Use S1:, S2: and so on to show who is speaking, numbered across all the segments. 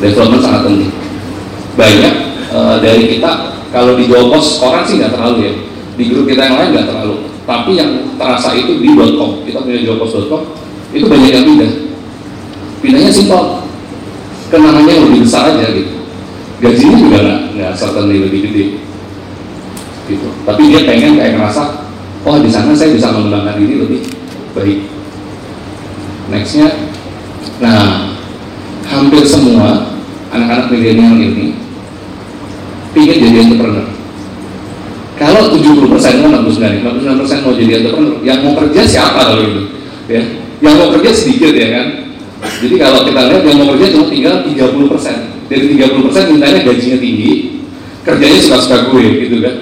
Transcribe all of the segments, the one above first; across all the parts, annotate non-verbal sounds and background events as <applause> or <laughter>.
S1: development sangat penting. Banyak uh, dari kita kalau di Jobos orang sih nggak terlalu ya. Di grup kita yang lain nggak terlalu. Tapi yang terasa itu di .com. Kita punya jobos.com itu banyak yang pindah. Pindahnya simpel. Kenangannya lebih besar aja gitu. Gajinya juga nggak nggak certainly lebih gede. Gitu. Tapi dia pengen kayak ngerasa oh di sana saya bisa mengembangkan diri lebih baik. Nextnya nah hampir semua anak-anak milenial ini ingin jadi entrepreneur kalau 70 persen, 69, 69 persen mau jadi entrepreneur, yang mau kerja siapa kalau itu? Ya, yang mau kerja sedikit ya kan. Jadi kalau kita lihat yang mau kerja cuma tinggal 30 persen. Dari 30 persen mintanya gajinya tinggi, kerjanya suka-suka gue gitu kan.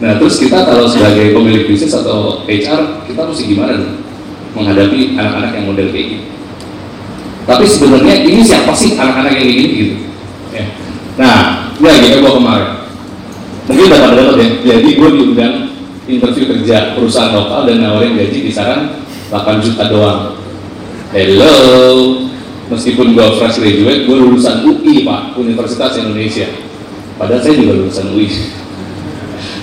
S1: Nah terus kita kalau sebagai pemilik bisnis atau HR, kita mesti gimana nih menghadapi anak-anak yang model kayak gitu. Tapi sebenarnya ini siapa sih anak-anak yang gini gitu? Ya. Nah, ya gitu gue kemarin. Mungkin udah pada dapat ya. Jadi gue diundang interview kerja perusahaan lokal dan nawarin gaji kisaran 8 juta doang. Hello. Meskipun gue fresh graduate gue lulusan UI pak Universitas Indonesia. Padahal saya juga lulusan UI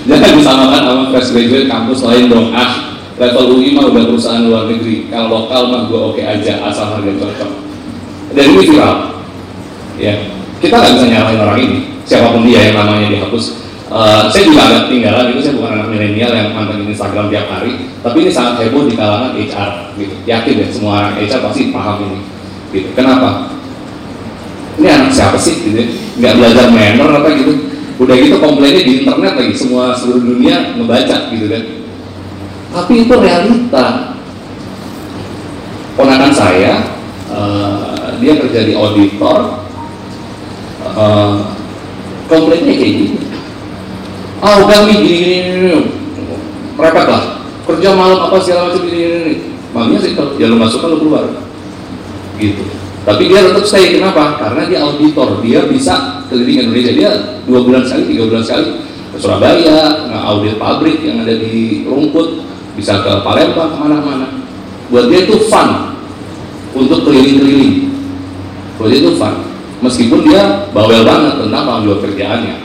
S1: <laughs> jangan disamakan sama fresh graduate kampus lain dong. Ah level UI mah udah perusahaan luar negeri. Kalau lokal mah gue oke aja asal harga cocok dan ini viral ya kita nggak bisa nyalain orang ini. Siapa pun dia yang namanya dihapus. Uh, saya juga agak ketinggalan itu saya bukan anak milenial yang mantengin Instagram tiap hari tapi ini sangat heboh di kalangan HR gitu. Yakin deh semua anak HR pasti paham ini gitu. Kenapa? Ini anak siapa sih gitu nggak belajar manner apa gitu. Udah gitu komplainnya di internet lagi semua seluruh dunia ngebaca gitu kan. Tapi itu realita. Ponakan saya uh, dia kerja di auditor uh, komplainnya kayak gini. Ah udah nih gini gini, gini. merepet lah. Kerja malam apa segala macam gini gini, gini. maminya sih ya lu masuk lu keluar. Gitu. Tapi dia tetap stay. Kenapa? Karena dia auditor. Dia bisa keliling Indonesia. Dia dua bulan sekali tiga bulan sekali ke Surabaya audit pabrik yang ada di rumput bisa ke Palembang ke mana-mana. Buat dia itu fun untuk keliling-keliling dia itu fun meskipun dia bawel banget tentang tanggung kerjaannya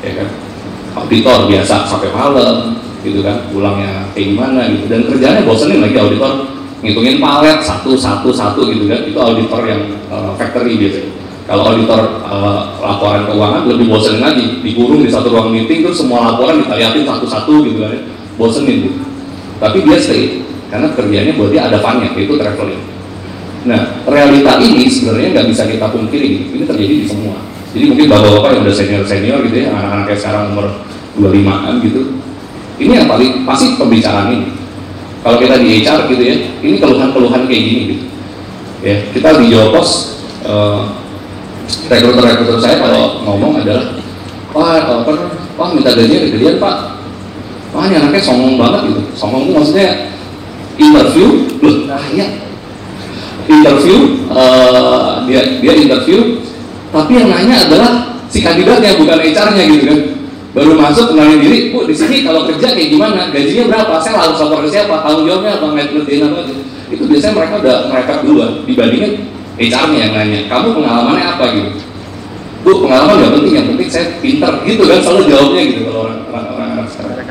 S1: ya kan? Auditor biasa sampai malam gitu kan? Pulangnya kayak gimana gitu. Dan kerjanya bosenin lagi auditor ngitungin palet satu satu satu gitu kan? Itu auditor yang uh, factory biasanya. Kalau auditor uh, laporan keuangan lebih bosenin lagi. Dikurung di satu ruang meeting terus semua laporan ditaliatin satu-satu gitu kan? Bosenin gitu tapi dia stay karena kerjanya buat dia ada funnya yaitu traveling nah realita ini sebenarnya nggak bisa kita pungkiri. Ini terjadi di semua. Jadi mungkin bapak-bapak yang udah senior-senior gitu ya anak-anak kayak sekarang umur 25an gitu. Ini yang paling pasti pembicaraan ini. Kalau kita di HR gitu ya ini keluhan-keluhan kayak gini gitu. Ya kita di Jopos uh, rekruter-rekruter saya kalau ngomong adalah wah apa wah minta gajinya gedean pak. Wah ini anaknya songong banget gitu. Songong itu maksudnya interview loh nah ya interview uh, dia dia interview tapi yang nanya adalah si kandidatnya bukan HR-nya gitu kan baru masuk kenalin diri, bu di sini kalau kerja kayak gimana, gajinya berapa, saya harus lapor ke siapa, tanggung jawabnya apa, ngertiin apa gitu. Itu biasanya mereka udah mereka duluan dibandingin HR-nya yang nanya, kamu pengalamannya apa gitu. Bu pengalaman nggak penting, yang penting saya pinter gitu kan selalu jawabnya gitu kalau orang orang orang anak sekarang. Ya.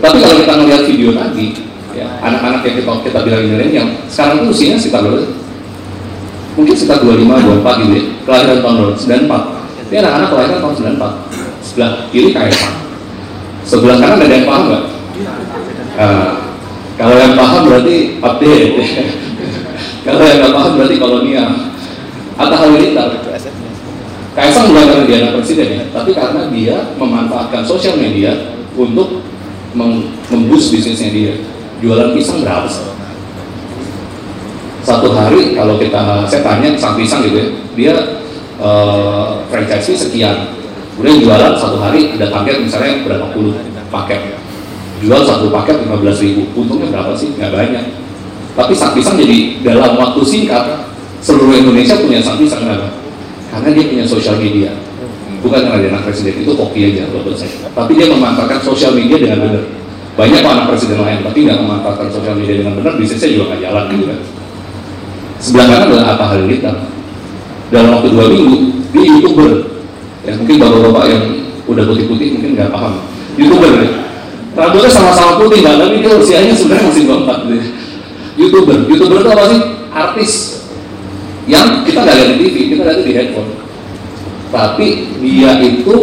S1: Tapi kalau kita ngeliat video tadi, ya anak-anak yang kita kita bilang milenial, sekarang tuh usianya sekitar berapa? Mungkin sekitar 25, 24 gitu ya, kelahiran tahun 94. Ini anak-anak kelahiran tahun 94 sebelah kiri kaisang sebelah kanan ada yang paham nggak? Nah, kalau yang paham berarti update. <laughs> Kalau yang nggak paham berarti kolonial. Atau halilintar Kaisang bukan karena dia anak presiden ya, tapi karena dia memanfaatkan sosial media untuk membus bisnisnya dia. Jualan pisang berapa? Sih? Satu hari kalau kita, saya tanya sang pisang gitu ya, dia uh, franchise sekian, kemudian jualan satu hari ada paket misalnya berapa puluh paket. Jual satu paket 15 ribu. Untungnya berapa sih? Nggak banyak. Tapi sak pisang jadi dalam waktu singkat seluruh Indonesia punya sak pisang kenapa? karena dia punya sosial media. Bukan karena dia anak presiden itu kopi aja buat saya. Tapi dia memanfaatkan sosial media dengan benar banyak anak presiden lain tapi nggak memanfaatkan sosial media dengan benar bisnisnya juga nggak jalan gitu kan. Sebelah kanan adalah Atta Halilintar. Dalam waktu dua minggu dia youtuber. Ya mungkin bapak-bapak yang udah putih-putih mungkin nggak paham. Youtuber. Ya rambutnya sama-sama putih nggak tapi dia usianya sebenarnya masih empat gitu. youtuber. Youtuber itu apa sih? Artis. Yang kita nggak lihat di TV kita lihat di handphone. Tapi dia itu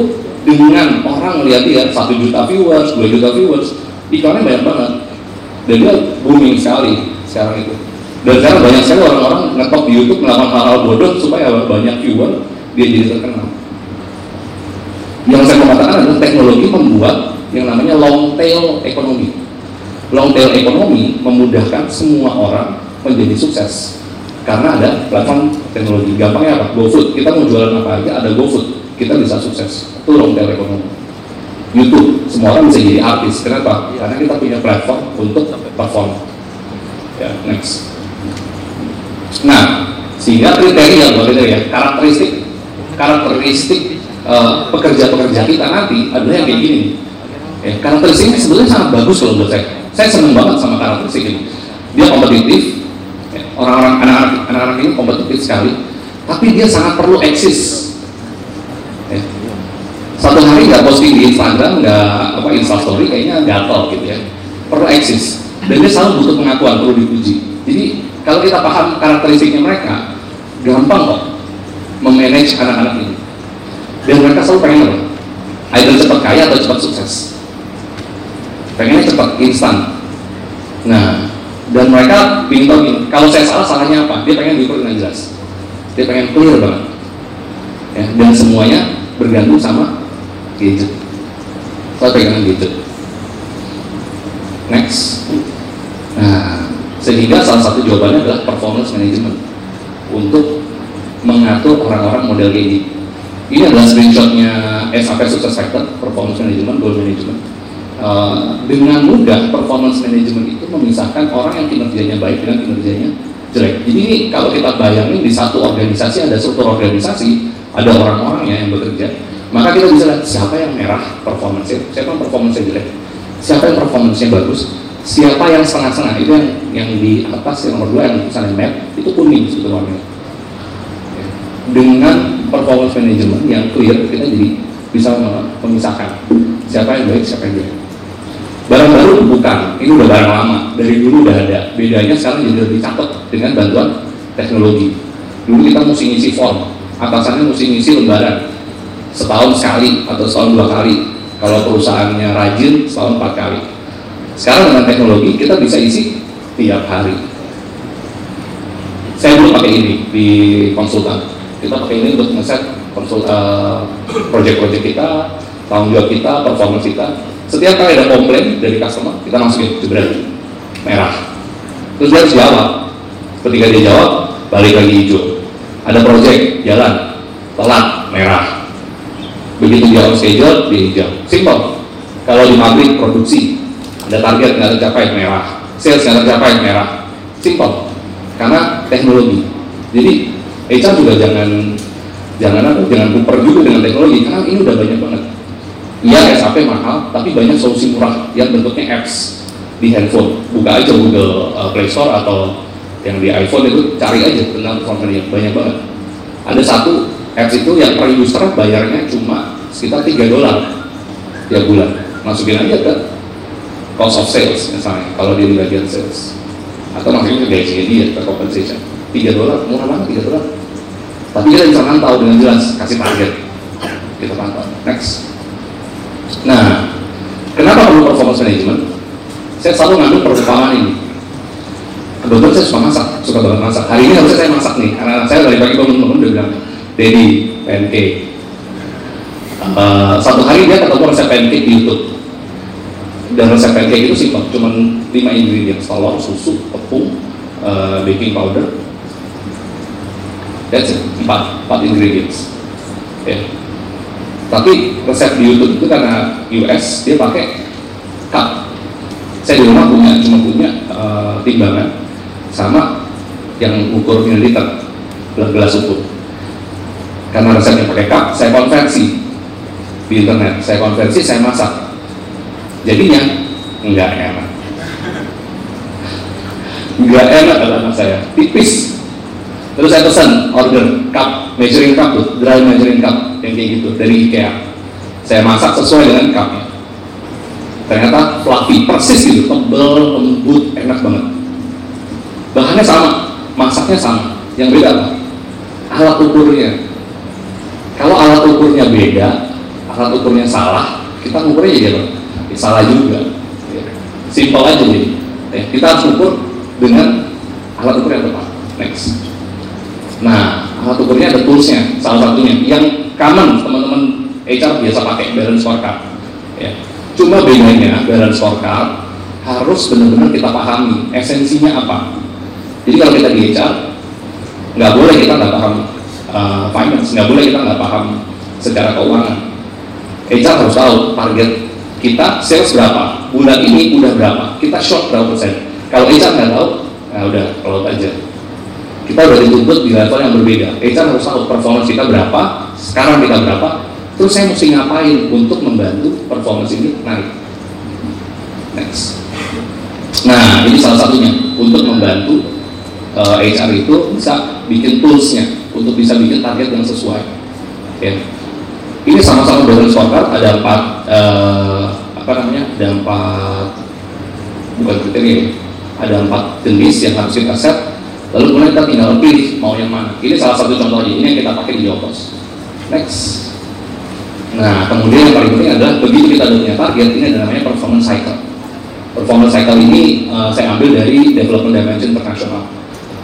S1: dengan orang melihat dia satu juta viewers dua juta viewers iklannya banyak banget. Dan dia booming sekali sekarang itu. Dan sekarang banyak sekali orang-orang ngetop di YouTube melakukan hal-hal bodoh supaya banyak viewer dia jadi terkenal. Yang saya mau katakan adalah teknologi membuat yang namanya long tail ekonomi long tail ekonomi memudahkan semua orang menjadi sukses. Karena ada platform teknologi. Gampangnya apa? GoFood. Kita mau jualan apa aja ada GoFood. Kita bisa sukses. Itu long tail ekonomi YouTube. Semua orang bisa jadi artis. Kenapa? Karena kita punya platform untuk perform. Ya next. Nah sehingga kriteria kriteria karakteristik karakteristik uh, pekerja-pekerja kita nanti adalah yang kayak gini. Ya, karakteristik ini sebenarnya sangat bagus kalau buat saya. Saya senang banget sama karakteristik ini. Dia kompetitif. Orang-orang anak-anak anak-anak ini kompetitif sekali. Tapi dia sangat perlu eksis. ya. Satu hari nggak posting di Instagram nggak apa instastory kayaknya gatel gitu ya. Perlu eksis. Dan dia selalu butuh pengakuan perlu dipuji. Jadi kalau kita paham karakteristiknya mereka gampang kok memanage anak-anak ini. Dan mereka selalu pengen apa? either cepat kaya atau cepat sukses. Pengennya cepat instan. Nah dan mereka pintar kalau saya salah salahnya apa? Dia pengen diukur dengan jelas. Dia pengen clear banget. Ya, dan semuanya bergantung sama gadget saya pegangan gadget next. Nah sehingga salah satu jawabannya adalah performance management. Untuk mengatur orang-orang model ini ini adalah screenshotnya SAP Success Factor performance management goal management. Uh, dengan mudah performance management itu memisahkan orang yang kinerjanya baik dengan kinerjanya jelek. Jadi kalau kita bayangin di satu organisasi ada struktur organisasi, ada orang-orangnya yang bekerja, maka kita bisa lihat siapa yang merah performance siapa yang performance jelek, siapa yang performance bagus, siapa yang setengah-setengah? Itu yang yang di atas yang nomor dua yang misalnya map itu kuning sebetulnya. Dengan performance management yang clear kita jadi bisa memisahkan siapa yang baik siapa yang jelek. Barang baru bukan. Ini udah barang lama. Dari dulu udah ada. Bedanya sekarang jadi lebih cakep dengan bantuan teknologi. Dulu kita mesti ngisi form. Atasannya mesti ngisi lembaran setahun sekali atau setahun dua kali. Kalau perusahaannya rajin setahun empat kali. Sekarang dengan teknologi kita bisa isi tiap hari. Saya belum pakai ini di konsultan. Kita pakai ini untuk ngeset konsul uh, project-project kita tanggung jawab kita performance kita. Setiap kali ada komplain dari customer kita masukin jebret merah. Terus dia harus jawab. Ketika dia jawab balik lagi hijau. Ada project jalan telat merah begitu dia on schedule dia hijau simple kalau di pabrik produksi. Ada target nggak tercapai merah. Sales nggak tercapai merah. Simple karena teknologi. Jadi HR juga jangan jangan apa jangan kuper juga dengan teknologi. Karena ini udah banyak banget. Iya SAP mahal, tapi banyak solusi murah. Yang bentuknya apps di handphone. Buka aja Google uh, Play Store atau yang di iPhone itu cari aja tentang performanya banyak banget. Ada satu apps itu yang per user bayarnya cuma sekitar 3 dolar tiap bulan. Masukin aja ke cost of sales misalnya kalau dia di bagian sales atau masukin ke gajinya dia ke compensation 3 dolar murah banget 3 dolar tapi kita bisa mantau dengan jelas kasih target kita pantau next Nah, kenapa perlu performance management? Saya selalu ngambil perumpamaan ini. Kebetulan saya suka masak, suka banget masak. Hari ini harusnya saya masak nih, karena saya dari pagi bangun-bangun udah bilang, Dedi, pancake. Uh, satu hari dia ketemu resep pancake di YouTube. Dan resep pancake itu simpel, cuma 5 ingredients, telur, susu, tepung, uh, baking powder. That's it, 4, 4 ingredients. Okay tapi resep di YouTube itu karena US dia pakai cup saya di rumah punya cuma punya uh, timbangan sama yang ukur mililiter gelas ukur karena resepnya pakai cup saya konversi di internet saya konversi saya masak jadinya enggak enak enggak enak kata anak saya tipis terus saya pesan order cup measuring cup tuh, dry measuring cup yang kayak gitu dari IKEA. Saya masak sesuai dengan cupnya. Ternyata fluffy, persis gitu, tebel, lembut, enak banget. Bahannya sama, masaknya sama. Yang beda apa? Alat ukurnya. Kalau alat ukurnya beda, alat ukurnya salah, kita ngukurnya jadi apa? Ya, salah juga. Ya. Simple aja nih. Ya, kita harus ukur dengan alat ukur yang tepat. Next. Nah, alat ukurnya ada toolsnya, salah satunya yang common teman-teman HR biasa pakai balance scorecard. Ya. Cuma bedanya balance scorecard harus benar-benar kita pahami esensinya apa. Jadi kalau kita di HR nggak boleh kita nggak paham uh, finance, nggak boleh kita nggak paham secara keuangan. HR harus tahu target kita sales berapa, bulan ini udah berapa, kita short berapa persen. Kalau HR nggak tahu, nah udah kalau aja. Kita udah dituntut di level yang berbeda. HR harus tahu performance kita berapa sekarang kita berapa. Terus saya mesti ngapain untuk membantu performance ini naik? Next. Nah ini salah satunya. Untuk membantu uh, eh, HR itu bisa bikin toolsnya. Untuk bisa bikin target yang sesuai. Ya ini sama-sama balance scorecard ada empat uh, apa namanya ada empat bukan kriteria ada empat jenis yang harus kita set lalu kemudian kita tinggal pilih mau yang mana. Ini salah satu contoh ini yang kita pakai di Jobos next. Nah kemudian yang paling penting adalah begitu kita udah punya target ini ada namanya performance cycle. Performance cycle ini uh, saya ambil dari development dimension internasional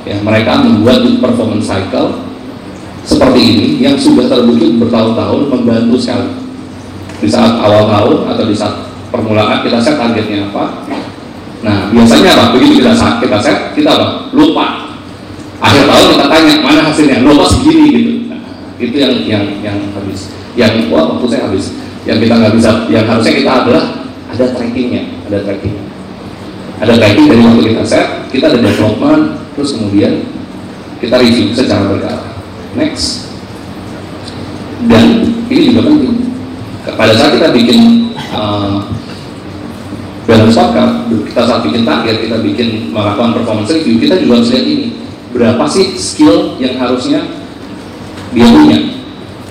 S1: ya mereka membuat performance cycle seperti ini yang sudah terbukti bertahun-tahun membantu sekali di saat awal tahun atau di saat permulaan kita set targetnya apa Nah, biasanya apa? Begitu kita saat kita set, kita apa? Lupa. Akhir tahun kita tanya mana hasilnya, lupa segini gitu. Nah, itu yang yang yang habis. Yang wah waktu saya habis. Yang kita nggak bisa, yang harusnya kita adalah ada trackingnya, ada trackingnya. Ada tracking dari waktu kita set, kita ada development, terus kemudian kita review secara berkala. Next. Dan ini juga penting. Pada saat kita bikin uh, dalam soccer kita saat bikin target kita bikin melakukan performance review kita juga harus lihat ini. Berapa sih skill yang harusnya dia punya?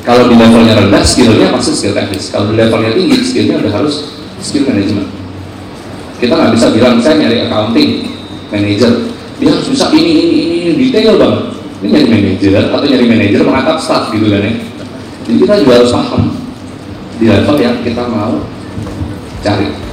S1: Kalau di levelnya rendah skillnya pasti skill teknis. Kalau di levelnya tinggi skillnya udah harus skill management. Kita nggak bisa bilang saya nyari accounting manager. Dia harus bisa ini ini, ini detail banget ini nyari manager atau nyari manager merangkap staff gitu kan ya. Jadi kita juga harus paham di level yang kita mau cari